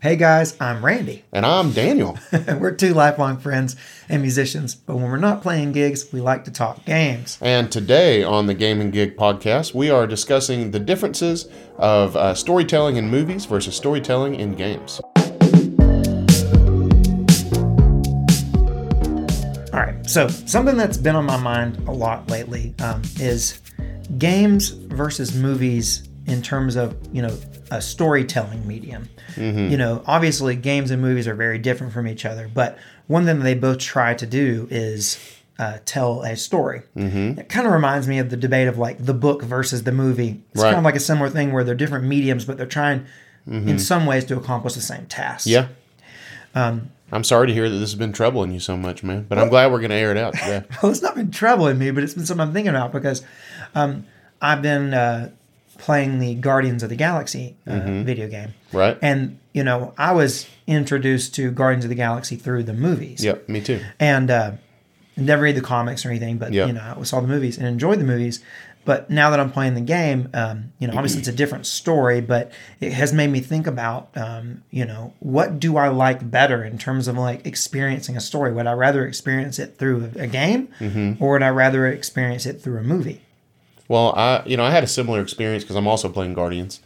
Hey guys, I'm Randy. And I'm Daniel. we're two lifelong friends and musicians, but when we're not playing gigs, we like to talk games. And today on the Game and Gig podcast, we are discussing the differences of uh, storytelling in movies versus storytelling in games. All right, so something that's been on my mind a lot lately um, is games versus movies in terms of, you know, a storytelling medium. Mm-hmm. You know, obviously games and movies are very different from each other, but one thing they both try to do is uh, tell a story. Mm-hmm. It kind of reminds me of the debate of like the book versus the movie. It's right. kind of like a similar thing where they're different mediums, but they're trying mm-hmm. in some ways to accomplish the same task. Yeah. Um, I'm sorry to hear that this has been troubling you so much, man. But well, I'm glad we're going to air it out today. well, it's not been troubling me, but it's been something I'm thinking about because um, I've been uh, playing the Guardians of the Galaxy uh, mm-hmm. video game. Right. And, you know, I was introduced to Guardians of the Galaxy through the movies. Yep, me too. And uh, never read the comics or anything, but, yep. you know, I saw the movies and enjoyed the movies. But now that I'm playing the game, um, you know, obviously it's a different story, but it has made me think about, um, you know, what do I like better in terms of like experiencing a story? Would I rather experience it through a game mm-hmm. or would I rather experience it through a movie? Well, I you know I had a similar experience because I'm also playing Guardians,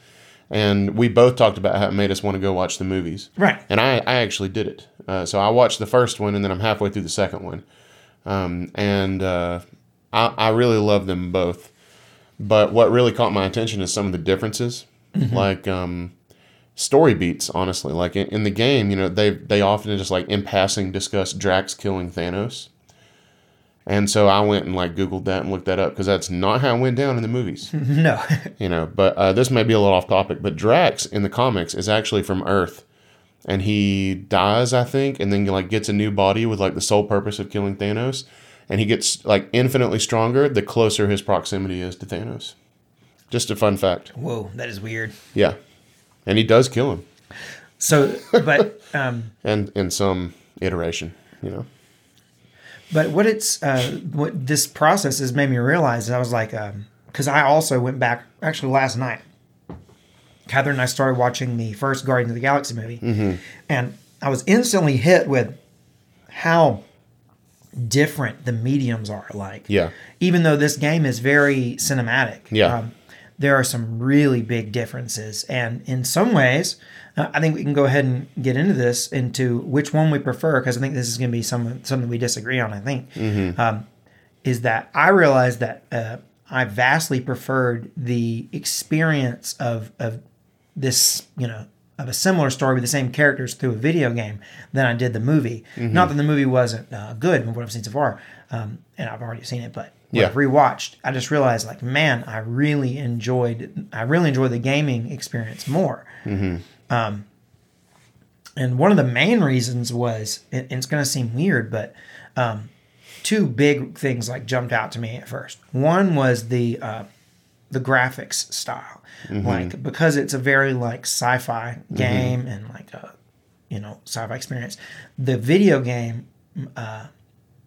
and we both talked about how it made us want to go watch the movies. Right. And I I actually did it. Uh, so I watched the first one, and then I'm halfway through the second one, um, and uh, I I really love them both. But what really caught my attention is some of the differences, mm-hmm. like um, story beats. Honestly, like in, in the game, you know, they they often just like in passing discuss Drax killing Thanos and so I went and like Googled that and looked that up because that's not how it went down in the movies. no. you know, but uh, this may be a little off topic, but Drax in the comics is actually from Earth. And he dies, I think, and then like gets a new body with like the sole purpose of killing Thanos. And he gets like infinitely stronger the closer his proximity is to Thanos. Just a fun fact. Whoa, that is weird. Yeah. And he does kill him. So, but. Um, and in some iteration, you know. But what it's uh, what this process has made me realize is I was like, because um, I also went back actually last night. Catherine and I started watching the first Guardians of the Galaxy movie, mm-hmm. and I was instantly hit with how different the mediums are. Like, yeah, even though this game is very cinematic, yeah. Um, there are some really big differences, and in some ways, uh, I think we can go ahead and get into this into which one we prefer because I think this is going to be some something we disagree on. I think mm-hmm. um, is that I realized that uh, I vastly preferred the experience of of this you know of a similar story with the same characters through a video game than I did the movie. Mm-hmm. Not that the movie wasn't uh, good from what I've seen so far, um, and I've already seen it, but yeah. I've rewatched, I just realized like, man, I really enjoyed I really enjoyed the gaming experience more. Mm-hmm. Um, and one of the main reasons was, and it's going to seem weird, but um, two big things like jumped out to me at first. One was the uh, the graphics style, mm-hmm. like because it's a very like sci-fi mm-hmm. game mm-hmm. and like a you know sci-fi experience. The video game, uh,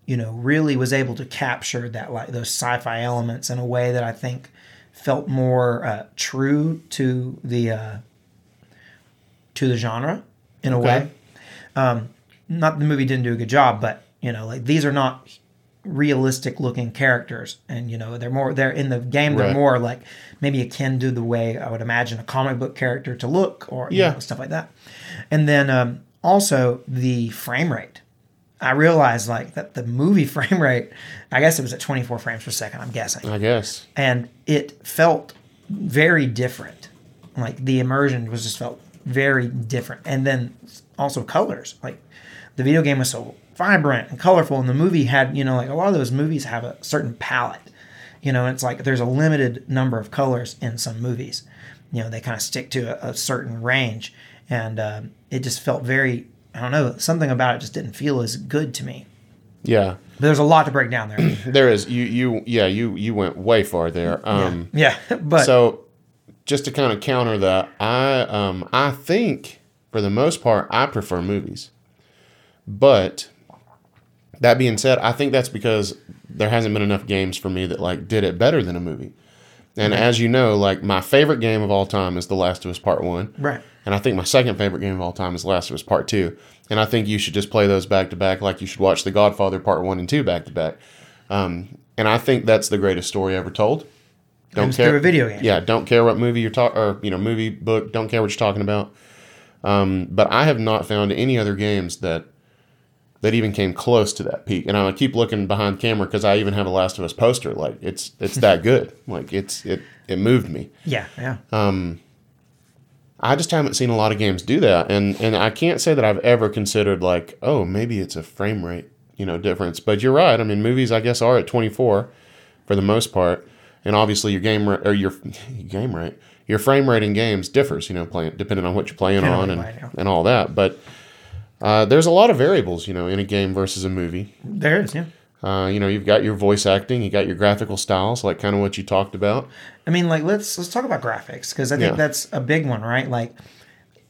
you know, really was able to capture that like those sci-fi elements in a way that I think felt more uh, true to the uh, to the genre in a way. Um, not the movie didn't do a good job, but you know, like these are not realistic looking characters, and you know they're more they're in the game they're right. more like maybe akin to the way I would imagine a comic book character to look, or yeah, know, stuff like that. And then um, also the frame rate. I realized like that the movie frame rate, I guess it was at 24 frames per second. I'm guessing. I guess. And it felt very different. Like the immersion was just felt very different. And then also colors. Like the video game was so vibrant and colorful, and the movie had, you know, like a lot of those movies have a certain palette. You know, it's like there's a limited number of colors in some movies. You know, they kind of stick to a, a certain range, and um, it just felt very. I don't know. Something about it just didn't feel as good to me. Yeah. But there's a lot to break down there. there is. You you yeah, you you went way far there. Um yeah. yeah. But so just to kind of counter that, I um, I think for the most part I prefer movies, but that being said, I think that's because there hasn't been enough games for me that like did it better than a movie. And as you know, like my favorite game of all time is The Last of Us Part One. Right. And I think my second favorite game of all time is Last of Us Part Two. And I think you should just play those back to back, like you should watch The Godfather Part One and Two back to back. Um, and I think that's the greatest story ever told. Don't care through a video game. Yeah, don't care what movie you're talking, or you know, movie book. Don't care what you're talking about. Um, but I have not found any other games that that even came close to that peak. And I keep looking behind camera because I even have a Last of Us poster. Like it's it's that good. Like it's it it moved me. Yeah, yeah. Um, I just haven't seen a lot of games do that, and and I can't say that I've ever considered like, oh, maybe it's a frame rate, you know, difference. But you're right. I mean, movies I guess are at 24 for the most part, and obviously your game ra- or your game rate, your frame rate in games differs, you know, playing depending on what you're playing on and what you're playing, yeah. and all that. But uh, there's a lot of variables, you know, in a game versus a movie. There is. Yeah. Uh, you know, you've got your voice acting, you got your graphical styles, like kind of what you talked about. I mean, like let's let's talk about graphics because I think Yeah. that's a big one, right? Like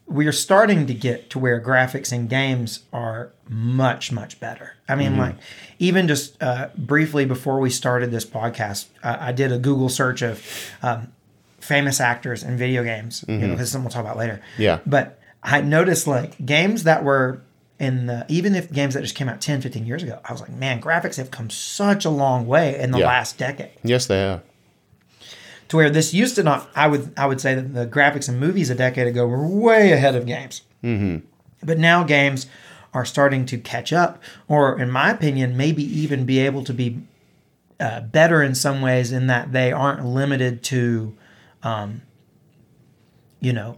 we are starting to get to where graphics in games are much much better. I mean, like even just uh, briefly before we started this podcast, I, I did a Google search of um, famous actors in video games. You know, because something we'll talk about later. Yeah. But I noticed like games that were in the even if games that just came out 10, 15 years ago, I was like, man, graphics have come such a long way in the Yeah. last decade Yes, they have. to where this used to not i would i would say that the graphics in movies a decade ago were way ahead of games mm-hmm. but now games are starting to catch up or in my opinion maybe even be able to be uh, better in some ways in that they aren't limited to um, you know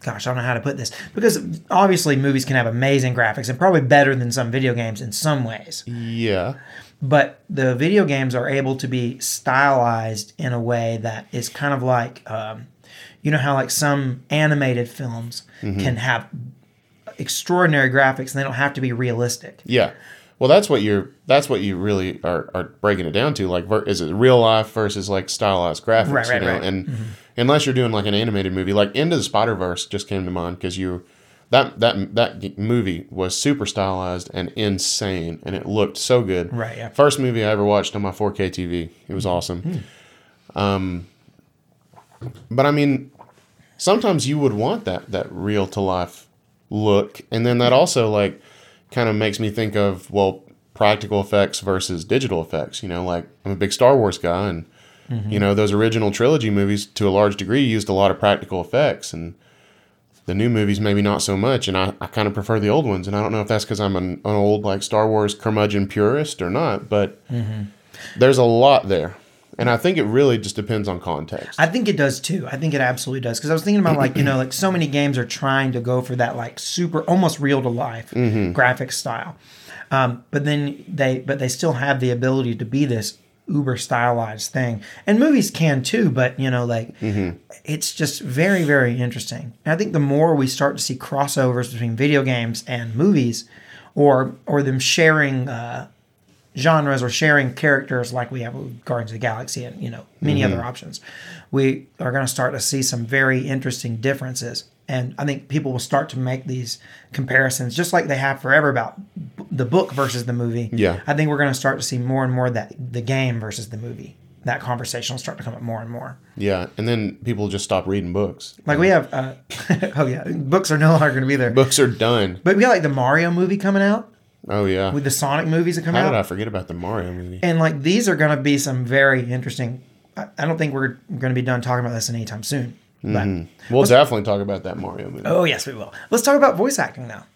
gosh i don't know how to put this because obviously movies can have amazing graphics and probably better than some video games in some ways Yeah. but the video games are able to be stylized in a way that is kind of like um, you know how like some animated films can have extraordinary graphics and they don't have to be realistic Yeah. Well, that's what you're. That's what you really are, are breaking it down to. Like, is it real life versus like stylized graphics? Right, right, you know? right. And unless you're doing like an animated movie, like Into the Spider Verse just came to mind because you that that that movie was super stylized and insane, and it looked so good. Right, yeah. First movie I ever watched on my 4K TV. It was awesome. Um, but I mean, sometimes you would want that that real to life look, and then that also like kind of makes me think of well practical effects versus digital effects. You know, like I'm a big Star Wars guy, and mm-hmm. you know those original trilogy movies to a large degree used a lot of practical effects, and the new movies maybe not so much. And I, I kind of prefer the old ones, and I don't know if that's because I'm an, an old like Star Wars curmudgeon purist or not, but mm-hmm. there's a lot there. And I think it really just depends on context. i think it does too. I think it absolutely does. Because i was thinking about like you know like so many games are trying to go for that like super almost real to life graphic style. Um, but then they but they still have the ability to be this uber stylized thing. And movies can too but you know like it's just very very interesting. And i think the more we start to see crossovers between video games and movies or or them sharing uh, genres or sharing characters like we have with Guardians of the Galaxy and you know many other options, we are going to start to see some very interesting differences. And I think people will start to make these comparisons, just like they have forever about b- the book versus the movie. Yeah. I think we're going to start to see more and more that the game versus the movie. That conversation will start to come up more and more. Yeah, and then people just stop reading books. Like we have, uh, oh yeah, books are no longer going to be there. Books are done. But we got like the Mario movie coming out Oh yeah. with the Sonic movies that come How out. did I forget about the Mario movie? And like these are going to be some very interesting. I, I don't think we're going to be done talking about this anytime soon. But mm-hmm. We'll definitely talk about that Mario movie. oh yes, we will. Let's talk about voice acting now.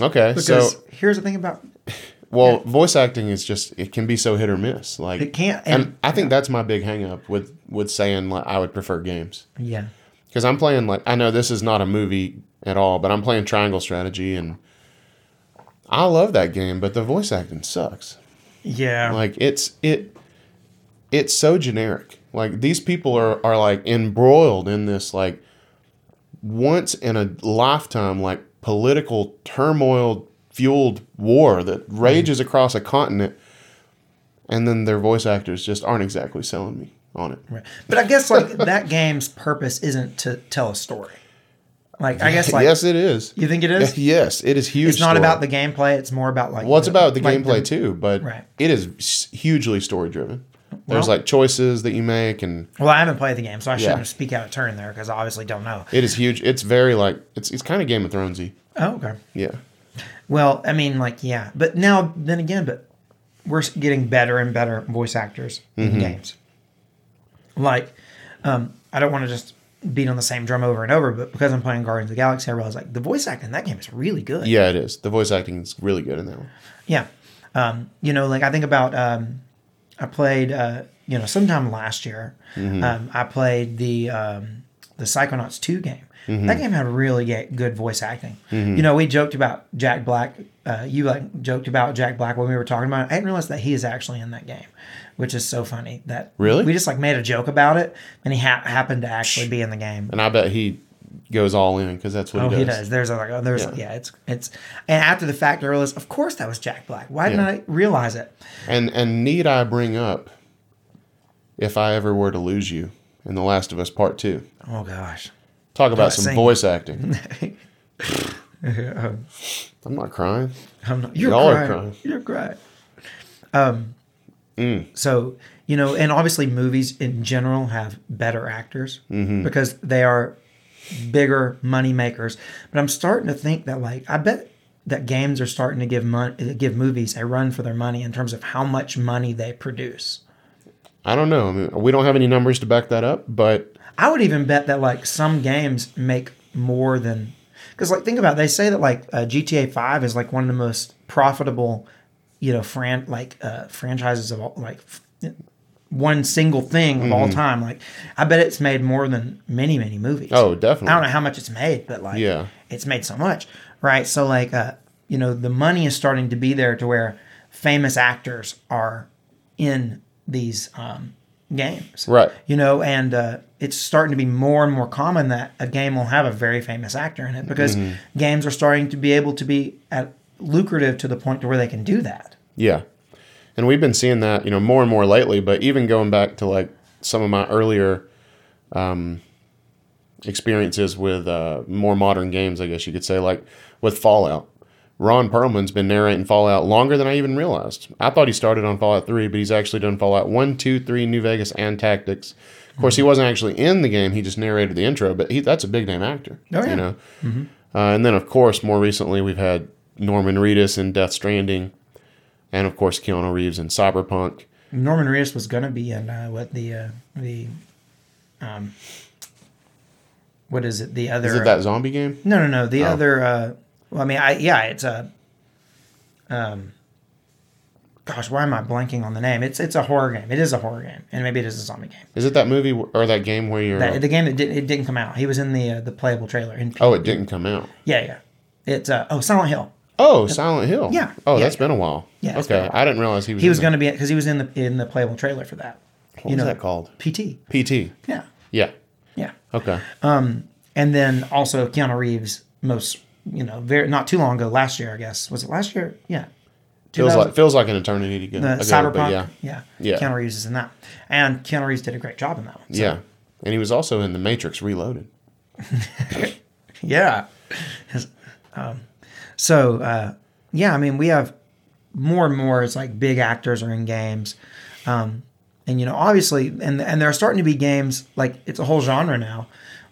Okay, Because so here's the thing about well, voice acting is just it can be so hit or miss. Like It can't- and, and- I think that's my big hang up with with saying like I would prefer games yeah, because I'm playing like I know this is not a movie at all, but I'm playing Triangle Strategy and I love that game, but the voice acting sucks. yeah, Like it's it it's so generic. Like these people are are like embroiled in this like once in a lifetime like political turmoil fueled war that rages across a continent and then their voice actors just aren't exactly selling me on it. right. But I guess like that game's purpose isn't to tell a story. Like I guess like yes, it is. you think it is. Yes, it is huge. It's not story. about the gameplay. It's more about like Well, it's the- about the like gameplay too, but Right. it is hugely story driven. There's Well- like choices that you make, and Well, I haven't played the game, so I shouldn't speak out of turn there because I obviously don't know. it is huge. It's very like it's it's kind of Game of Thronesy. Oh, okay. Yeah. Well, I mean, like, yeah, but now, then again, but we're getting better and better voice actors Mm-hmm. in games. Like, um, I don't want to just beat on the same drum over and over, but because I'm playing Guardians of the Galaxy, I realize like the voice acting in that game is really good. Yeah, it is. The voice acting is really good in that one. Yeah. Um, you know, like I think about, um, I played, uh, you know, sometime last year, um, I played the, um, the Psychonauts 2 game. That game had really good voice acting. You know, we joked about Jack Black. Uh, you like joked about Jack Black when we were talking about it. I didn't realize that he is actually in that game, which is so funny. That Really? we just like made a joke about it, and he ha- happened to actually be in the game. And I bet he goes all in because that's what Oh, he does. he does. There's a, like, oh, there's Yeah. yeah. it's it's and after the fact, I realized, of course, that was Jack Black. Why didn't Yeah. I realize it? And and need I bring up if I ever were to lose you in The Last of Us Part Two? Oh gosh. Talk about some saying- voice acting. I'm not crying. I'm not, you're Y'all are crying. crying. You're crying. Um, Mm. so you know, and obviously, movies in general have better actors Mm-hmm. because they are bigger money makers. But I'm starting to think that, like, I bet that games are starting to give mon- give movies a run for their money in terms of how much money they produce. I don't know. I mean, we don't have any numbers to back that up, but I would even bet that like some games make more than because like think about it, they say that like uh, GTA Five is like one of the most profitable, you know, fran like uh, franchises of all like f- one single thing of all time. Like I bet it's made more than many many movies. oh, definitely. I don't know how much it's made, but like Yeah. it's made so much, right? So like uh, you know, the money is starting to be there to where famous actors are in these um, games, Right. You know, and uh, it's starting to be more and more common that a game will have a very famous actor in it because Mm-hmm. games are starting to be able to be at lucrative to the point to where they can do that. Yeah. And we've been seeing that, you know, more and more lately, but even going back to like some of my earlier um, experiences with uh, more modern games, I guess you could say, like with Fallout. Ron Perlman's been narrating Fallout longer than I even realized. I thought he started on Fallout 3, but he's actually done Fallout 1, 2, 3, New Vegas, and Tactics. Of course, he wasn't actually in the game, he just narrated the intro, but he, that's a big name actor. Oh, yeah. You know? Uh, and then, of course, more recently, we've had Norman Reedus in Death Stranding, and of course, Keanu Reeves in Cyberpunk. Norman Reedus was going to be in uh, what the uh, the um, what is it? The other Is it that zombie game? No, no, no. The Oh. other. Uh, well, I mean, I yeah, it's a. Um. Gosh, why am I blanking on the name? It's it's a horror game. It is a horror game, and maybe it is a zombie game. Is it that movie or that game where you're? That, the game that did, it didn't come out. He was in the uh, the playable trailer. In, oh, it didn't come out. yeah, yeah. It's uh, oh Silent Hill. Oh, Silent Hill. Yeah. Oh, Yeah, that's yeah. been a while. Yeah, Okay, while. I didn't realize he was. He was going to be because he was in the in the playable trailer for that. What you was know- that called? PT. PT. Yeah, Yeah. yeah. Okay. Um, and then also Keanu Reeves. Most you know, very not too long ago, last year I guess was it last year? Yeah. feels like feels like an eternity ago. the ago, Cyberpunk. yeah. yeah, Yeah. Keanu Reeves is in that, and Keanu Reeves did a great job in that one. So, Yeah. And he was also in The Matrix Reloaded. yeah. His- um, so uh, yeah, I mean, we have more and more. It's like big actors are in games, um, and you know, obviously, and and there are starting to be games like it's a whole genre now,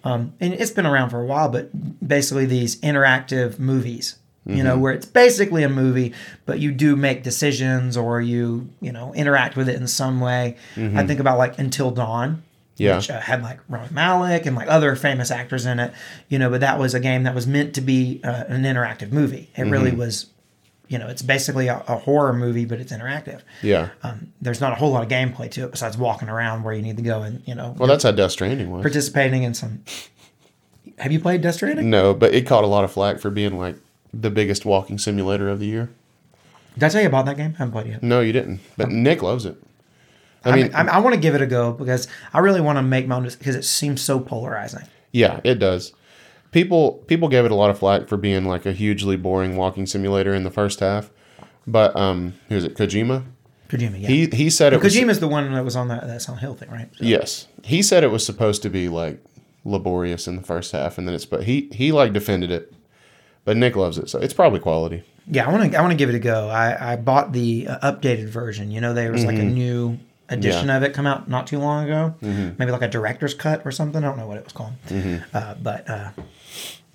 um, and it's been around for a while. But basically, these interactive movies. You know, where it's basically a movie, but you do make decisions or you, you know, interact with it in some way. I think about like Until Dawn, Yeah. which uh, had like Rami Malek and like other famous actors in it, you know. But that was a game that was meant to be uh, an interactive movie. It really was, you know, it's basically a, a horror movie, but it's interactive. Yeah. Um, there's not a whole lot of gameplay to it besides walking around where you need to go and you know Well, that's how Death Stranding was. participating in some. Have you played Death Stranding? No, but it caught a lot of flack for being like the biggest walking simulator of the year. Did I tell you about that game? I haven't played it yet. No, you didn't. But Nick loves it. I I mean, mean, I, I want to give it a go because I really want to make my own because it seems so polarizing. Yeah, it does. People people gave it a lot of flack for being like a hugely boring walking simulator in the first half. But um who is it? Kojima? Kojima, yeah. He he said it was Kojima's the one that was on that, that Silent Hill thing, right? So- Yes. He said it was supposed to be like laborious in the first half and then it's but he he like defended it. But Nick loves it, so it's probably quality. Yeah, I want to. I want to give it a go. I, I bought the uh, updated version. You know, there was like a new edition of it come out not too long ago. Maybe like a director's cut or something. I don't know what it was called. Uh, but uh,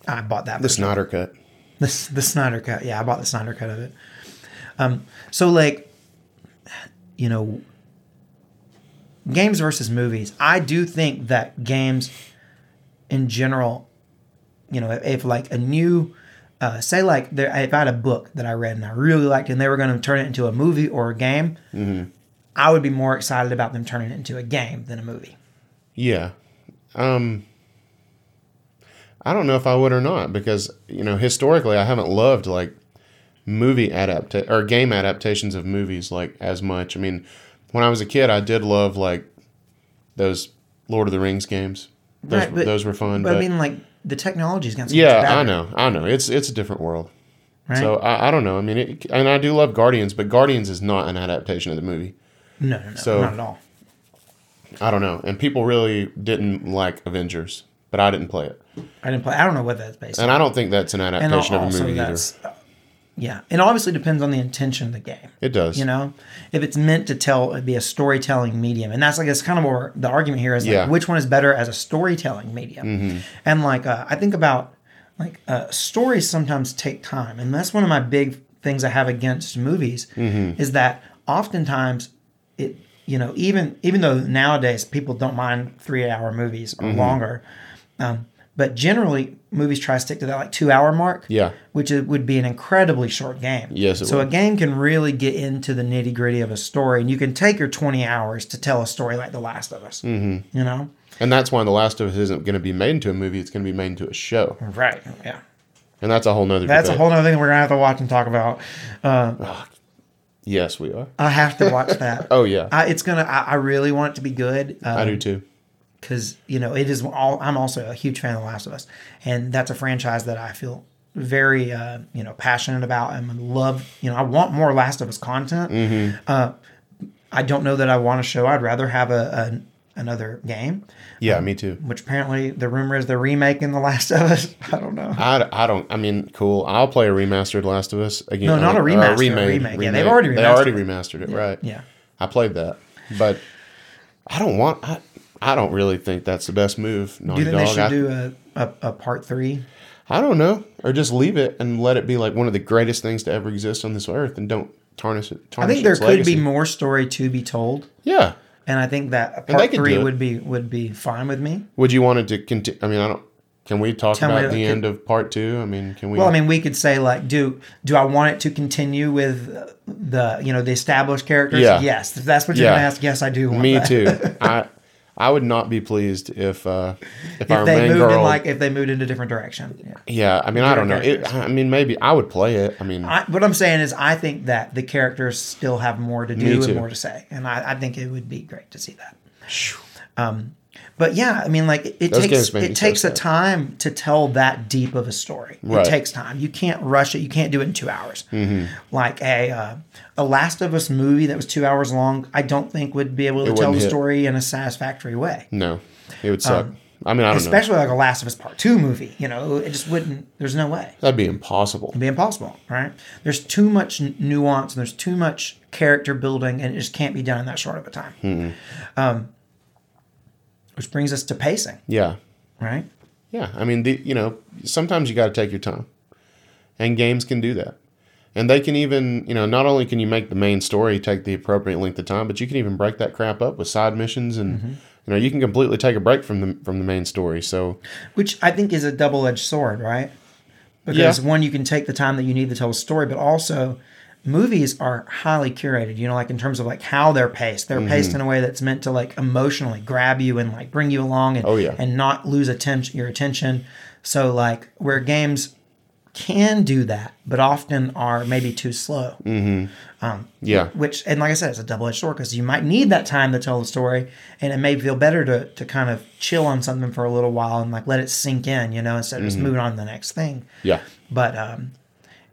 I bought that. The Snyder cut. the, the Snyder cut. Yeah, I bought the Snyder cut of it. Um, so like, you know, games versus movies. I do think that games, in general, you know, if, if like a new, uh, say like there, if I had a book that I read and I really liked, and they were going to turn it into a movie or a game, I would be more excited about them turning it into a game than a movie. Yeah. Um I don't know if I would or not because you know historically I haven't loved like movie adapta or game adaptations of movies like as much. I mean, when I was a kid, I did love like those Lord of the Rings games. Those, Right, but- those were fun. But, But, I mean, like the technology's gotten so yeah, I know, I know. It's it's a different world. Right? So I, I don't know. I mean, it, and I do love Guardians, but Guardians is not an adaptation of the movie. No, no, no, so- not at all. I don't know. And people really didn't like Avengers, but I didn't play it. I didn't play. I don't know what that's based on. And I don't think that's an adaptation of a movie either. uh, yeah and obviously depends on the intention of the game It does. you know if it's meant to tell it be a storytelling medium and that's like it's kind of where the argument here is like Yeah. Mm-hmm. which one is better as a storytelling medium and like uh, i think about like uh, stories sometimes take time and that's one of my big things i have against movies Mm-hmm. is that oftentimes it you know even even though nowadays people don't mind three hour movies or Mm-hmm. longer um, but generally movies try to stick to that like two hour mark Yeah. which it would be an incredibly short game. Yes, so would. a game can really get into the nitty gritty of a story, and you can take your twenty hours to tell a story like The Last of Us. Mm-hmm. You know, And that's why The Last of Us isn't going to be made into a movie. It's going to be made into a show. right? Yeah, And that's a whole nother that's a whole nother thing we're gonna have to watch and talk about. Uh, Yes, we are. I have to watch that. Oh, yeah. I, it's gonna. I, I really want it to be good. I Um, do too. because you know it is all i'm also a huge fan of the last of us and that's a franchise that i feel very uh, you know passionate about and love you know i want more last of us content Mm-hmm. uh, i don't know that i want a show i'd rather have a another game Yeah, me too. which apparently the rumor is they're remaking the last of us i don't know I, I don't, I mean, cool. I'll play a remastered Last of Us again. No, not a uh, remaster, a remake. Yeah, they've already They already remastered remastered it, right? yeah I played that. But I don't want, I, I don't really think that's the best move. do you think they should I, do a, a, a part three I don't know. Or just leave it and let it be like one of the greatest things to ever exist on this earth and don't tarnish it. i think there could legacy. be more story to be told Yeah. And i think that part three would be would be fine with me Would you want it to continue? I mean, I don't. Can we talk Tell me, about the end of part two? I mean, can we? Well, I mean, we could say like, do do I want it to continue with the you know the established characters? Yeah. Yes, if that's what you're Yeah. gonna ask. Yes, I do. Want me that. too. I I would not be pleased if uh, if, our If they main moved girl. in like if they moved in a different direction. Yeah. yeah, I mean, I don't know. It. I mean, maybe I would play it. I mean, I, what I'm saying is, I think that the characters still have more to do and more to say, and I, I think it would be great to see that. Um, but yeah, I mean, like it, takes it so takes a time to tell that deep of a story. Right. It takes time. You can't rush it. You can't do it in two hours. Mm-hmm. Like a uh, a Last of Us movie that was two hours long, I don't think would be able to tell the hit. story in a satisfactory way. no, it would suck. I mean, I don't know. Um, Especially like a Last of Us Part Two movie. You know, it just wouldn't. There's no way. That'd be impossible. It'd be impossible, right? There's too much nuance and there's too much character building, and it just can't be done in that short of a time. Mm-hmm. Um, which brings us to pacing, Yeah, right? yeah. I mean, the, you know, sometimes you got to take your time, and games can do that. And they can even, you know, not only can you make the main story take the appropriate length of time, but you can even break that crap up with side missions, and Mm-hmm. you know, you can completely take a break from the from the main story. So Which I think is a double edged sword, right? Because Yeah. one, you can take the time that you need to tell a story, but also movies are highly curated. You know, like in terms of like how they're paced. They're paced Mm-hmm. in a way that's meant to like emotionally grab you and like bring you along and Oh, yeah. and not lose attention your attention. So like where games can do that, but often are maybe too slow. yeah, Which and like I said, it's a double edged sword because you might need that time to tell the story, and it may feel better to to kind of chill on something for a little while and like let it sink in, you know, instead of Mm-hmm. just moving on to the next thing. yeah. But um,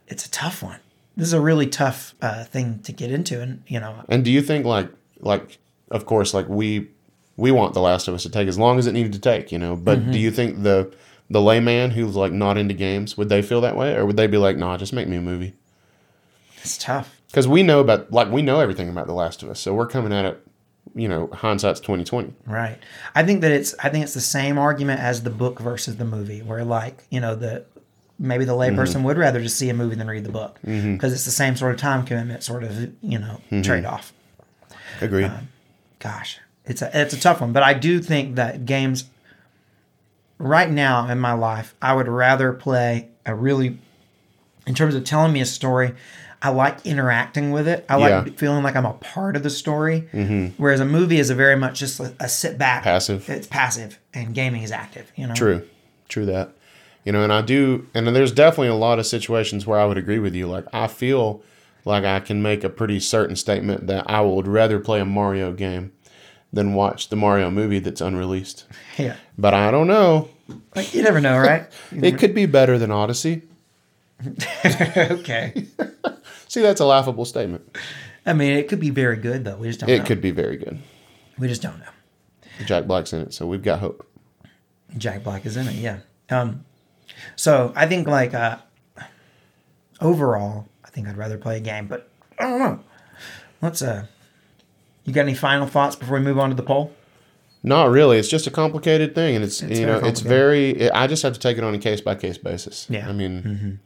it's a tough one. This is a really tough uh, thing to get into, and you know, And do you think like like of course like we we want The Last of Us to take as long as it needed to take, you know, but Mm-hmm. do you think the the layman who's like not into games would they feel that way or would they be like, "Nah, just make me a movie"? it's tough. Cuz we know about like we know everything about The Last of Us. So we're coming at it you know, hindsight's twenty twenty. Right. I think that it's I think it's the same argument as the book versus the movie, where like you know the maybe the layperson mm-hmm. would rather just see a movie than read the book mm-hmm. because it's the same sort of time commitment, sort of you know mm-hmm. trade off. Agreed. Um, gosh, it's a it's a tough one, but I do think that games right now in my life, I would rather play a really in terms of telling me a story. I like interacting with it. I like Yeah. Mm-hmm. feeling like I'm a part of the story. Whereas a movie is a very much just a, a sit back, Passive. It's passive, and gaming is active. You know, True, true that. You know, and I do, and there's definitely a lot of situations where I would agree with you. Like I feel like I can make a pretty certain statement that I would rather play a Mario game than watch the Mario movie that's unreleased. Yeah, But I don't know. like you never know, right? It could be better than Odyssey. okay. See, that's a laughable statement. I mean, it could be very good though. We just don't It know. could be very good. We just don't know. Jack Black's in it, so we've got hope. Jack Black is in it, yeah. Um, so I think like uh, overall, I think I'd rather play a game, but I don't know. Let's uh, you got any final thoughts before we move on to the poll? Not really. It's just a complicated thing, and it's, It's you know it's very. It, I just have to take it on a case by case basis. Yeah. Mm-hmm. I mean,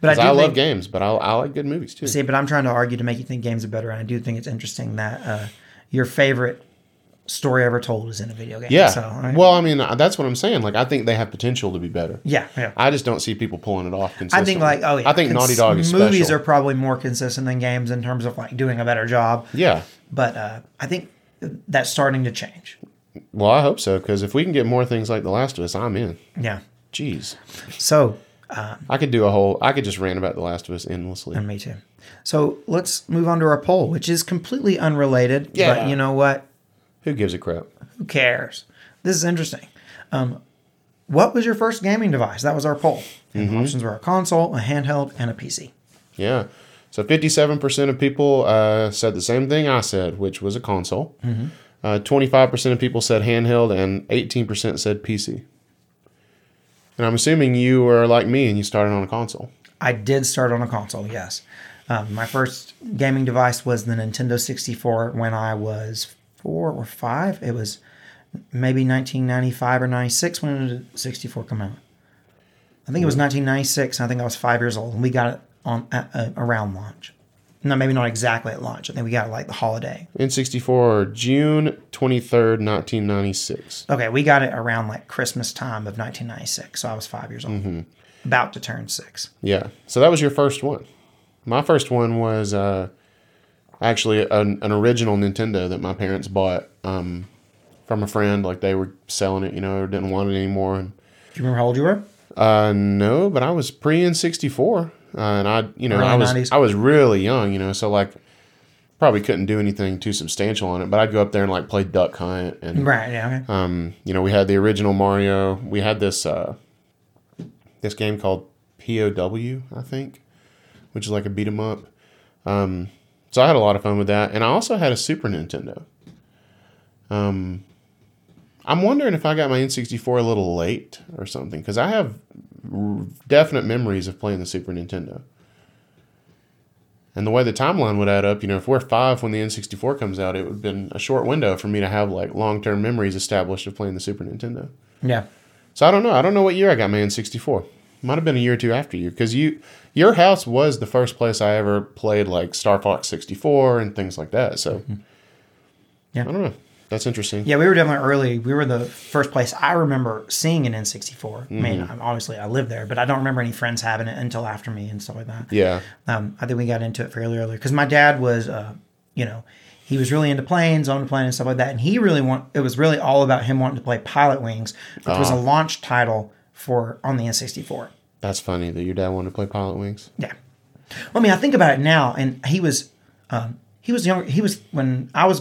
But I, I, love think, games, but I, I like good movies too. see, but I'm trying to argue to make you think games are better, and I do think it's interesting that uh, your favorite story ever told is in a video game. Yeah. So, I- Well, I mean, that's what I'm saying. Like, I think they have potential to be better. yeah, yeah. I just don't see people pulling it off consistently. I think like oh yeah, I think cons- Naughty Dog is movies special. are probably more consistent than games in terms of like doing a better job. yeah. But uh, I think that's starting to change. Well, I hope so because if we can get more things like The Last of Us, I'm in. Yeah. Jeez, So I could do a whole. I could just rant about The Last of Us endlessly. And me too. So let's move on to our poll, which is completely unrelated. Yeah. But you know what? Who gives a crap? Who cares? This is interesting. Um, what was your first gaming device? That was our poll. And Mm-hmm. the options were a console, a handheld, and a PC. Yeah. So 57% of people uh, said the same thing I said, which was a console. Uh, 25% of people said handheld, and 18% said PC. And I'm assuming you were like me and you started on a console. I did start on a console, yes. Um, my first gaming device was the Nintendo 64 when I was four or five. It was maybe 1995 or 96 when the 64 come out. I think it was 1996. I think I was five years old, and we got it on uh, uh, around launch. No, maybe not exactly at launch. I think we got it like the holiday. N64, June 23rd, 1996. Okay, we got it around like Christmas time of 1996. So I was five years old, about to turn six. Yeah. So that was your first one. My first one was uh, actually an, an original Nintendo that my parents bought um, from a friend. Like they were selling it, you know, or didn't want it anymore. And Do you remember how old you were? Uh, no, but I was pre N64, uh, and I, you know, I was 90s. I was really young, you know, so like probably couldn't do anything too substantial on it. But I'd go up there and like play Duck Hunt, and Right. Yeah. Okay. um, you know, we had the original Mario. We had this uh, this game called POW, I think, which is like a beat 'em up. Um, so I had a lot of fun with that, and I also had a Super Nintendo. Um, I'm wondering if I got my N64 a little late or something because I have r- definite memories of playing the Super Nintendo. And the way the timeline would add up, you know, if we're five when the N64 comes out, it would have been a short window for me to have like long term memories established of playing the Super Nintendo. Yeah. So I don't know. I don't know what year I got my N64. Might have been a year or two after you because you, your house was the first place I ever played like Star Fox 64 and things like that. So Yeah. I don't know. That's interesting. Yeah, we were definitely early. We were the first place I remember seeing an N64. I mean, obviously I lived there, but I don't remember any friends having it until after me and stuff like that. Yeah. Um, I think we got into it fairly early because my dad was, uh, you know, he was really into planes, owned a plane and stuff like that, and he really want. It was really all about him wanting to play Pilot Wings, which was a launch title for on the N64. That's funny that your dad wanted to play Pilot Wings. Yeah. Well, I mean, I think about it now, and he was, um, he was younger. He was when I was,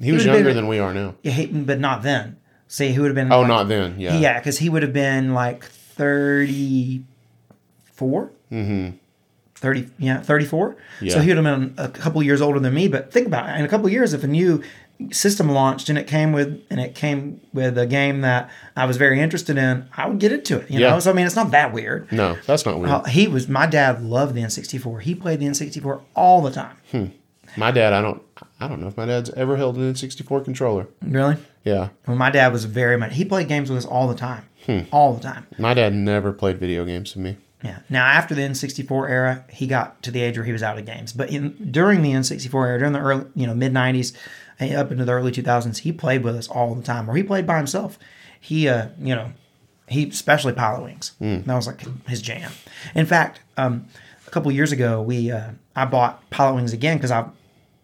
He was would've been- younger than we are now. yeah, he- but not then. See, he would have been. Oh, like- not then. Yeah. Yeah, because he would have been like 34. Mm-hmm. 30, yeah, 34. Yeah. So he would have been a couple years older than me. But think about it. In a couple years, if a new system launched and it came with and it came with a game that I was very interested in, I would get into it. You Yeah. know, so I mean, it's not that weird. No, that's not weird. Uh, he was my dad loved the N64. He played the N64 all the time. My dad, I don't. I don't know if my dad's ever held an N64 controller. Really? Yeah, Well, my dad was very much. He played games with us all the time, Hmm. all the time. my dad never played video games with me. Yeah. Now after the N64 era, he got to the age where he was out of games. But in during the N64 era, during the early, you know, mid '90s, and up into the early 2000s, he played with us all the time, or he played by himself. He, uh, you know, he especially Pilot Wings. That was like his jam. In fact, um, a couple years ago, we uh, I bought Pilot Wings again because I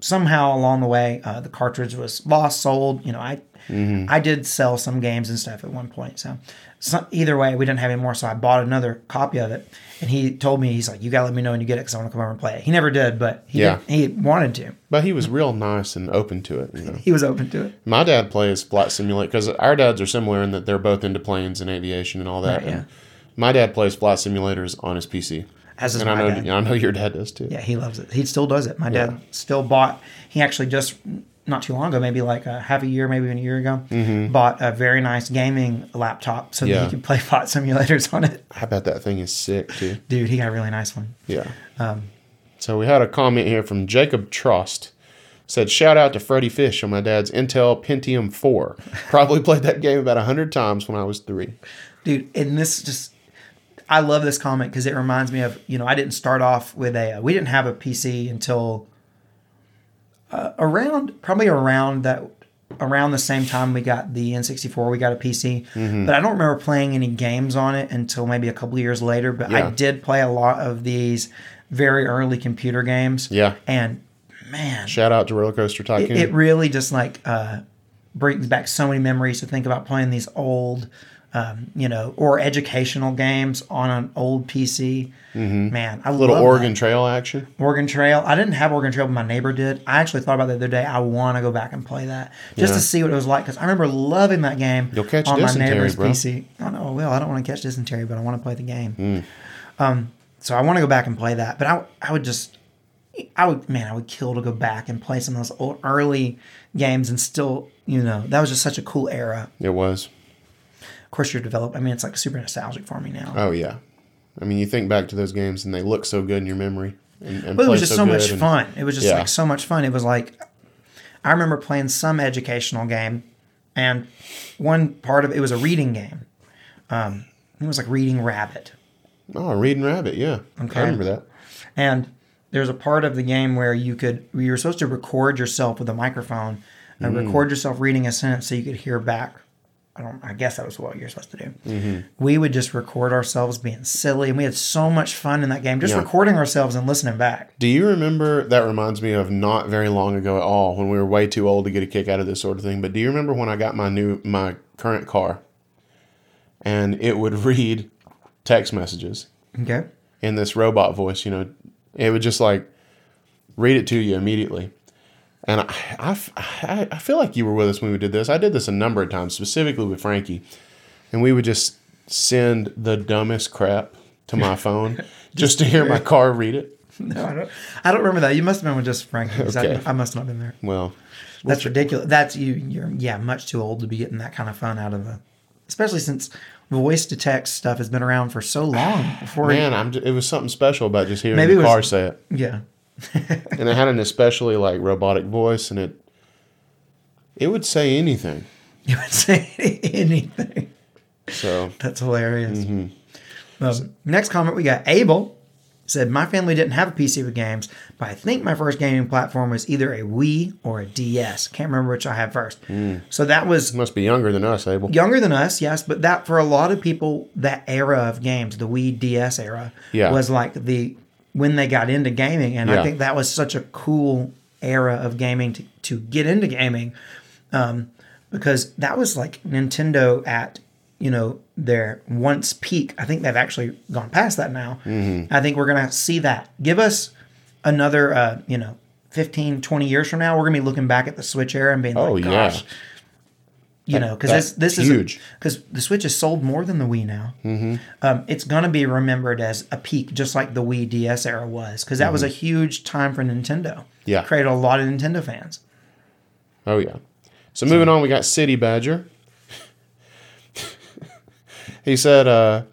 somehow along the way uh, the cartridge was lost, sold. You know, I Mm-hmm. I did sell some games and stuff at one point. So, so either way, we didn't have any more. So I bought another copy of it, and he told me he's like, "You gotta let me know when you get it because I want to come over and play it." He never did, but he Yeah. did, he wanted to. But he was real nice and open to it. You know, He was open to it. my dad plays Flight Simulator because our dads are similar in that they're both into planes and aviation and all that. Right, yeah. And my dad plays flight simulators on his PC, As is and I know dad. I know your dad does too. Yeah, he loves it. He still does it. My dad still bought. He actually just not too long ago, maybe like a half a year, maybe even a year ago, bought a very nice gaming laptop so that Mm-hmm. He could play flight simulators on it. I bet that thing is sick too. Dude, he got a really nice one. Yeah. Um, so we had a comment here from Jacob Trost. Said, shout out to Freddi Fish on my dad's Intel Pentium 4. Probably played that game about 100 times when I was three. dude and this just i love this comment because it reminds me of you know i didn't start off with a we didn't have a pc until uh, around probably around that around the same time we got the n64 we got a pc Mm-hmm. but i don't remember playing any games on it until maybe a couple years later but i did play a lot of these very early computer games Yeah. and man Shout out to Roller Coaster it, Tycoon. it really just like uh, brings back so many memories to think about playing these old, um, you know, or educational games on an old PC. Man, I Mm-hmm. Little Oregon that. Trail action. Oregon Trail. I didn't have Oregon Trail, but my neighbor did. I actually thought about that the other day. I want to go back and play that just Yeah. to see what it was like because I remember loving that game You'll catch on my neighbor's bro. PC. I know I will. I don't want to catch dysentery, but I want to play the game. Mm. Um, so I want to go back and play that, but I, I would just I would, man, I would kill to go back and play some of those old, early games and still, you know, that was just such a cool era. It was. Of course, you're developed. I mean, it's like super nostalgic for me now. Oh, yeah. I mean, you think back to those games and they look so good in your memory. And, and but it was just so, good much and- fun. It was just Yeah. like so much fun. It was like, I remember playing some educational game, and one part of it was a reading game. Um, it was like Reading Rabbit. Oh, Reading Rabbit, yeah. Okay. I remember that. And there's a part of the game where you could you were supposed to record yourself with a microphone and Mm. record yourself reading a sentence so you could hear back. I don't. I guess that was what you're supposed to do. Mm-hmm. We would just record ourselves being silly, and we had so much fun in that game, just Yeah. recording ourselves and listening back. Do you remember? That reminds me of not very long ago at all, when we were way too old to get a kick out of this sort of thing. But do you remember when I got my new my current car, and it would read text messages Okay. in this robot voice? You know, it would just like read it to you immediately. And I, I, I feel like you were with us when we did this. I did this a number of times, specifically with Frankie, and we would just send the dumbest crap to my phone just to hear my car read it. No, I don't. I don't remember that. You must have been with just Frankie. Okay. I, I must not have been there. Well, That's ridiculous. That's you. You're yeah, much too old to be getting that kind of fun out of the, especially since voice to text stuff has been around for so long. Before Man, I'm. Just, it was something special about just hearing the was- car say it, yeah, and it had an especially like robotic voice, and it it would say anything. It would say anything. So That's hilarious. Mm-hmm. Um, next comment we got Abel said my family didn't have a PC with games, but I think my first gaming platform was either a Wii or a DS. Can't remember which I had first. Mm. So that was must be younger than us, Abel. younger than us, yes, but that for a lot of people, that era of games, the Wii DS era, Yeah. was like the when they got into gaming, and I think that was such a cool era of gaming to, to get into gaming, um, because that was like Nintendo at you know their once peak. I think they've actually gone past that now. Mm-hmm. I think we're gonna see that. Give us another, uh, you know. 15 20 years from now we're going to be looking back at the switch era and being Oh, like yeah. You know because this this huge. is because the Switch has sold more than the Wii now. Mm-hmm. Um, it's gonna be remembered as a peak, just like the Wii DS era was, because that was a huge time for Nintendo. Mm-hmm. Yeah. created a lot of Nintendo fans. Oh yeah. So moving on, we got City Badger. he said, uh,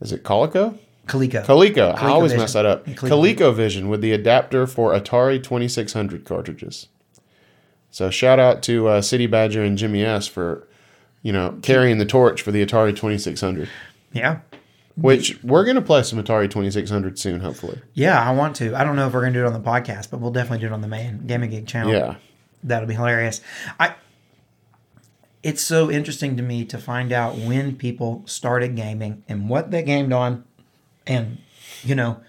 "Is it Colico? Coleco. Coleco. I always ColecoVision. mess that up. ColecoVision. ColecoVision with the adapter for Atari 2600 cartridges. So shout out to uh, City Badger and Jimmy S for, you know, carrying the torch for the Atari 2600. yeah. Which we're gonna play some Atari 2600 soon, hopefully. Yeah, I want to. I don't know if we're gonna do it on the podcast, but we'll definitely do it on the main Game and Gig channel. Yeah. That'll be hilarious. I it's so interesting to me to find out when people started gaming and what they gamed on and you know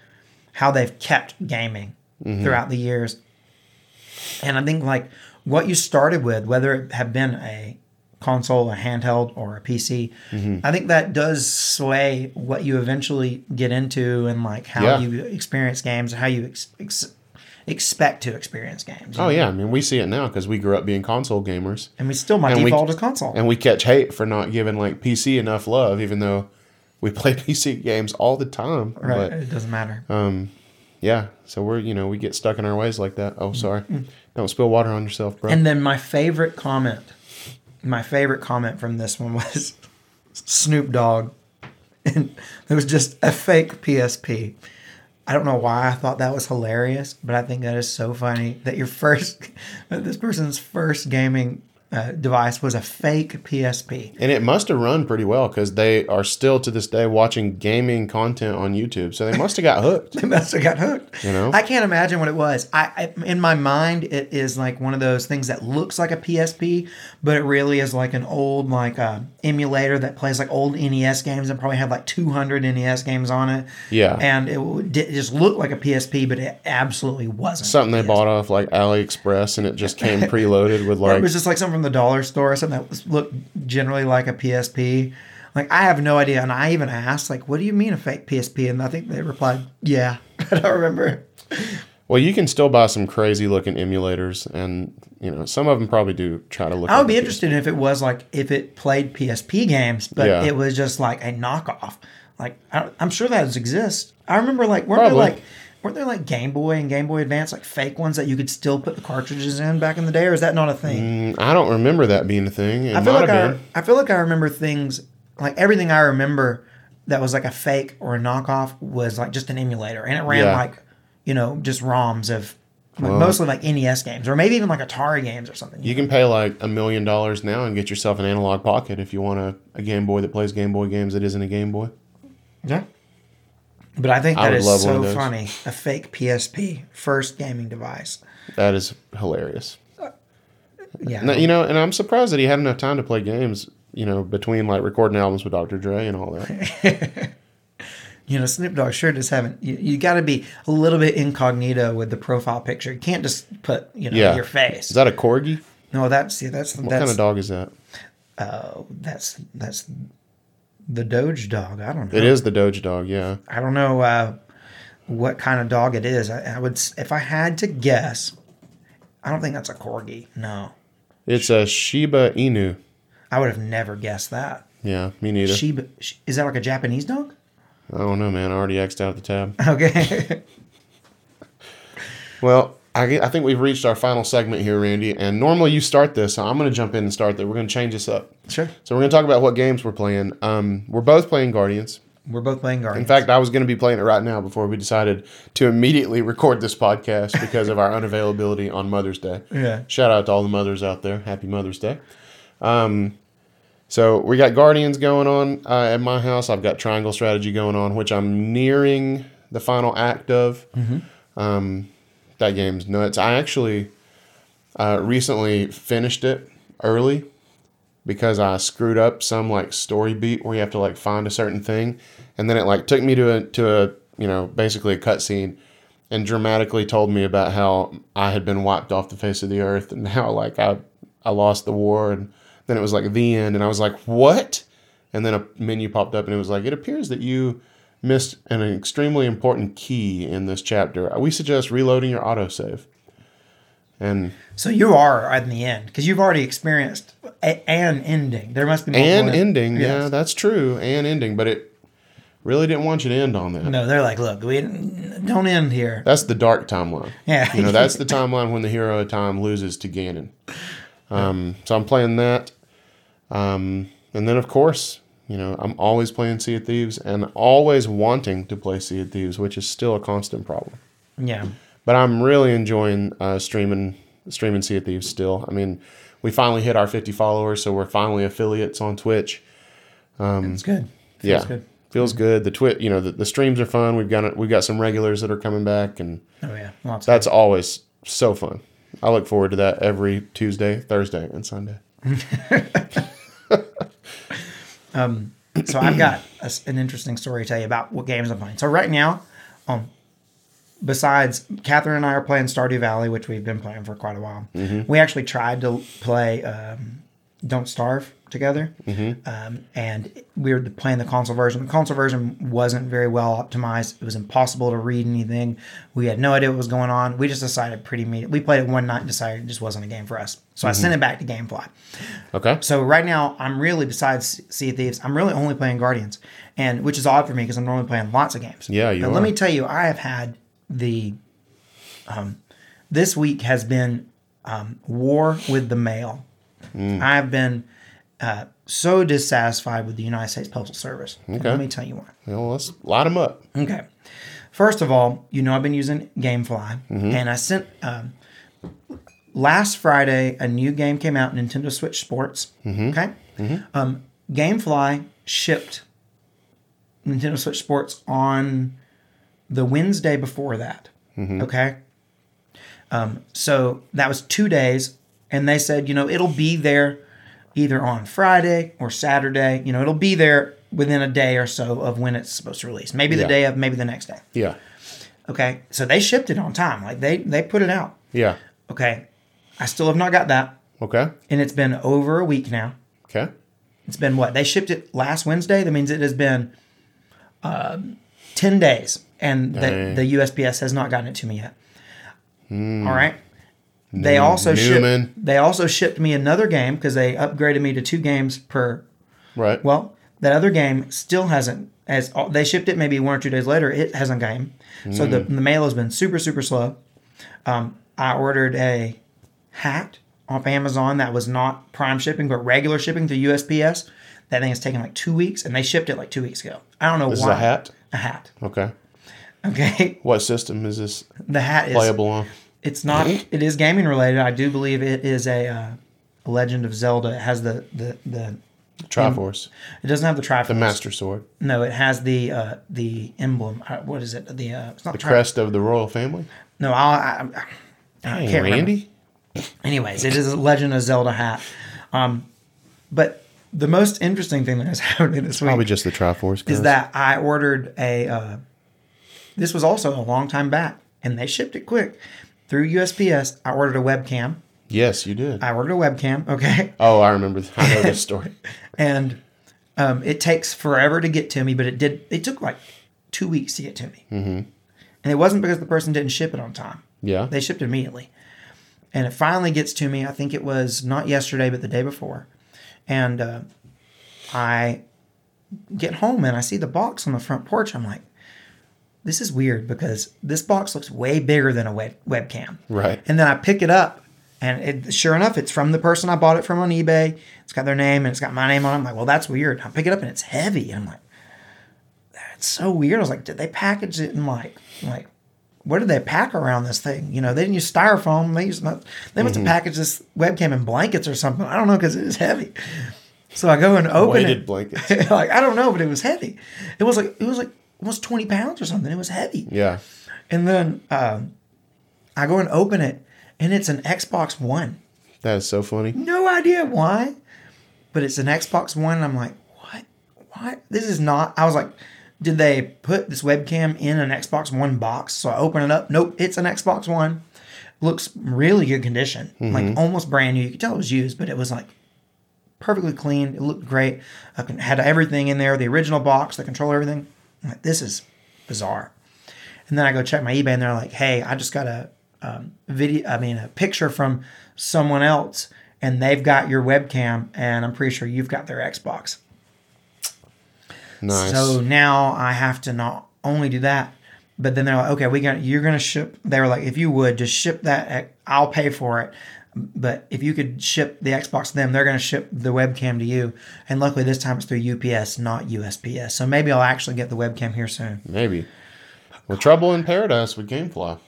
how they've kept gaming throughout the years. And I think like what you started with, whether it have been a console, a handheld, or a PC, mm-hmm. I think that does sway what you eventually get into and like how Yeah. you experience games, how you ex- ex- expect to experience games. Oh yeah, I mean we see it now because we grew up being console gamers, And we still might And we- default is console. and we catch hate for not giving like PC enough love, even though we play PC games all the time. right. But it doesn't matter. Um, yeah, so we're you know we get stuck in our ways like that. Oh, mm-hmm. sorry, mm-hmm. Don't spill water on yourself, bro. And then my favorite comment, my favorite comment from this one was Snoop Dogg. And it was just a fake PSP. I don't know why I thought that was hilarious, but I think that is so funny that your first, that this person's first gaming uh, device was a fake PSP. And it must have run pretty well because they are still to this day watching gaming content on YouTube. So they must have got hooked. They must have got hooked. You know? I can't imagine what it was. I, I in my mind, it is like one of those things that looks like a PSP, but it really is like an old like uh, emulator that plays like old NES games and probably had like 200 NES games on it. Yeah. and it, it just looked like a PSP, but it absolutely wasn't. Something they bought off like AliExpress and it just came preloaded with like it was just like something from the dollar store, something that looked generally like a PSP. Like I have no idea, and I even asked, like, "What do you mean a fake PSP?" And I think they replied, "Yeah." I don't remember. well, you can still buy some crazy looking emulators, and you know some of them probably do try to look. I would be interested if it was like if it played PSP games, but Yeah. it was just like a knockoff. Like I, I'm sure that exists. I remember like weren't Probably. there like weren't there like Game Boy and Game Boy Advance like fake ones that you could still put the cartridges in back in the day, or is that not a thing? Mm, I don't remember that being a thing. It I feel like I. I feel like I remember things like everything I remember that was like a fake or a knockoff was like just an emulator, and it ran Yeah. like you know just ROMs of like, mostly like NES games or maybe even like Atari games or something. You can pay like a million dollars now and get yourself an Analogue Pocket if you want a, a Game Boy that plays Game Boy games that isn't a Game Boy. Yeah. But I think I that would is so funny. A fake PSP, first gaming device. That is hilarious. Yeah. No, you know, and I'm surprised that he had enough time to play games. You know, between like recording albums with Dr. Dre and all that. you know, Snoop Dogg sure does haven't. You, you got to be a little bit incognito with the profile picture. You can't just put you know Yeah. your face. Is that a corgi? no, that's see, that's the What that's kind of dog is that? oh, that's that's the Doge dog. I don't know. It is the Doge dog. Yeah. I don't know uh, what kind of dog it is. I, I would if I had to guess. I don't think that's a corgi. No, It's a Shiba Inu. I would have never guessed that. Yeah, me neither. Shiba is that like a Japanese dog? I don't know, man. I already X'd out the tab. Okay. Well, I, I think we've reached our final segment here, Randy. And normally you start this, so I'm going to jump in and start that. We're going to change this up. sure. So we're going to talk about what games we're playing. Um, we're both playing Guardians. We're both playing Guardians. In fact, I was going to be playing it right now before we decided to immediately record this podcast because of our unavailability on Mother's Day. Yeah. Shout out to all the mothers out there. Happy Mother's Day. Um, so we got Guardians going on uh, at my house. I've got Triangle Strategy going on, which I'm nearing the final act of. Um, that game's nuts. I actually uh, recently finished it early because I screwed up some like story beat where you have to like find a certain thing, and then it like took me to a to a you know basically a cutscene, and dramatically told me about how I had been wiped off the face of the earth and how like I I lost the war, and then it was like the end, and I was like what, and then a menu popped up and it was like it appears that you missed an extremely important key in this chapter. We suggest reloading your autosave. And so you are at the end because you've already experienced a, an ending. There must be an ending. Yes. Yeah, that's true. And ending, but it really didn't want you to end on that. No, they're like, look, we don't end here. That's the dark timeline. Yeah. You know, that's the timeline when the hero of time loses to Ganon. Um, so I'm playing that. Um, and then, of course, You know, I'm always playing Sea of Thieves and always wanting to play Sea of Thieves, which is still a constant problem. Yeah. But I'm really enjoying uh, streaming streaming Sea of Thieves still. I mean, we finally hit our 50 followers, so we're finally affiliates on Twitch. it's good. Feels yeah, good. feels good. The twit, you know, the, the streams are fun. We've got we've got some regulars that are coming back, and Oh yeah. Lots of that's always so fun. I look forward to that every Tuesday, Thursday, and Sunday. so I've got a an interesting story to tell you about what games I'm playing. So right now, um, besides Catherine and I are playing Stardew Valley, which we've been playing for quite a while. We actually tried to play um, Don't Starve together, um, and we were playing the console version. The console version wasn't very well optimized. It was impossible to read anything. We had no idea what was going on. We just decided pretty immediately. We played it one night and decided it just wasn't a game for us. So I sent it back to GameFly. Okay. So right now, I'm really besides Sea of Thieves, I'm really only playing Guardians, and which is odd for me because I'm normally playing lots of games. Yeah, you But are. let me tell you, I have had the, um, this week has been um, war with the mail. Mm. I have been uh, so dissatisfied with the United States Postal Service. Okay. Let me tell you why. Well, let's light them up. Okay. First of all, you know I've been using GameFly, Mm-hmm. and I sent um, last Friday a new game came out, Nintendo Switch Sports. Mm-hmm. Okay. Um, GameFly shipped Nintendo Switch Sports on the Wednesday before that. Mm-hmm. Okay. Um, so that was two days, and they said, you know, it'll be there either on Friday or Saturday. You know, it'll be there within a day or so of when it's supposed to release. Maybe the Yeah. day of, maybe the next day. Yeah. Okay. So they shipped it on time. Like they they put it out. Yeah. Okay. I still have not got that, Okay. and it's been over a week now. Okay. It's been what? They shipped it last Wednesday. That means it has been um, 10 days, and the, the USPS has not gotten it to me yet. All right. They also Newman. shipped. They also shipped me another game because they upgraded me to two games per. Right. Well, that other game still hasn't. As they shipped it maybe one or two days later, it hasn't came. So the the mail has been super super slow. Um, I ordered a hat off Amazon that was not Prime shipping but regular shipping through USPS. That thing has taken like two weeks, and they shipped it like two weeks ago. I don't know this why. is a hat. A hat. Okay. Okay. What system is this The hat is. playable on? It's not. It is gaming related. I do believe it is a, uh, a Legend of Zelda. It has the the the. Triforce. It doesn't have the Triforce. The Master Sword. No, it has the uh, the emblem. Uh, what is it? The uh, it's not The Tri- crest of the royal family. No, I, I, I Hey, can't remember. Randy. Anyways, it is a Legend of Zelda hat. Um, but the most interesting thing that has happened this week Probably just the Triforce. is that I ordered a. Uh, this was also a long time back, and they shipped it quick through USPS. I ordered a webcam. Yes, you did. I ordered a webcam. Okay, oh, I remember. I know this story. and um, it takes forever to get to me, but it did. It took like two weeks to get to me, mm-hmm. and it wasn't because the person didn't ship it on time. Yeah. They shipped it immediately. And it finally gets to me. I think it was not yesterday, but the day before. And uh, I get home and I see the box on the front porch. I'm like, this is weird because this box looks way bigger than a web- webcam. Right. And then I pick it up, and it, sure enough, it's from the person I bought it from on eBay. It's got their name and it's got my name on it. I'm like, well, that's weird. I pick it up and it's heavy. And I'm like, that's so weird. I was like, did they package it in like, like, what did they pack around this thing? You know, they didn't use styrofoam. They used they must have mm-hmm. packaged this webcam in blankets or something. I don't know because it is heavy. So I go and open Weighted it. blankets. like I don't know, but it was heavy. It was like it was like almost twenty pounds or something. It was heavy. Yeah. And then um, I go and open it, and it's an Xbox One. That is so funny. No idea why, but it's an Xbox One. And I'm like, what? What? This is not. I was like, did they put this webcam in an Xbox One box? So I open it up. Nope, it's an Xbox One. Looks really good condition, like almost brand new. You could tell it was used, but it was like perfectly clean. It looked great. I had everything in there, the original box, the controller, everything. I'm like, this is bizarre. And then I go check my eBay, and they're like, "Hey, I just got a um, video. I mean, a picture from someone else, and they've got your webcam, and I'm pretty sure you've got their Xbox. Nice. So now I have to not only do that, but then they're like, okay, we got you're gonna ship. They were like, if you would just ship that, I'll pay for it. But if you could ship the Xbox to them, they're going to ship the webcam to you. And luckily, this time it's through UPS, not USPS. So maybe I'll actually get the webcam here soon. Maybe. We're Trouble in Paradise with GameFly.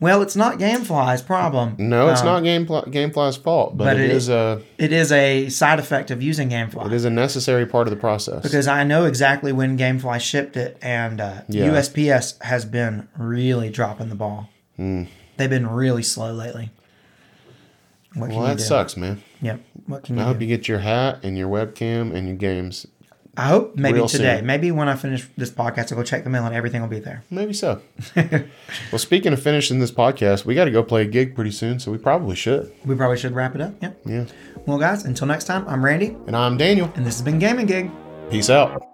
Well, it's not GameFly's problem. No, it's Um, not Gamefly, GameFly's fault, but, but it is a It is a side effect of using GameFly. it is a necessary part of the process. because I know exactly when GameFly shipped it, and uh, Yeah. USPS has been really dropping the ball. Hmm. They've been really slow lately. What well, you that do? sucks, man. Yep. What can you I do? hope you get your hat and your webcam and your games. I hope maybe real today. soon. Maybe when I finish this podcast, I'll go check the mail and everything will be there. Maybe so. well, speaking of finishing this podcast, we got to go play a gig pretty soon, so we probably should. We probably should wrap it up. Yep. Yeah. Well, guys, until next time, I'm Randy, And I'm Daniel. and this has been Game and Gig. Peace out.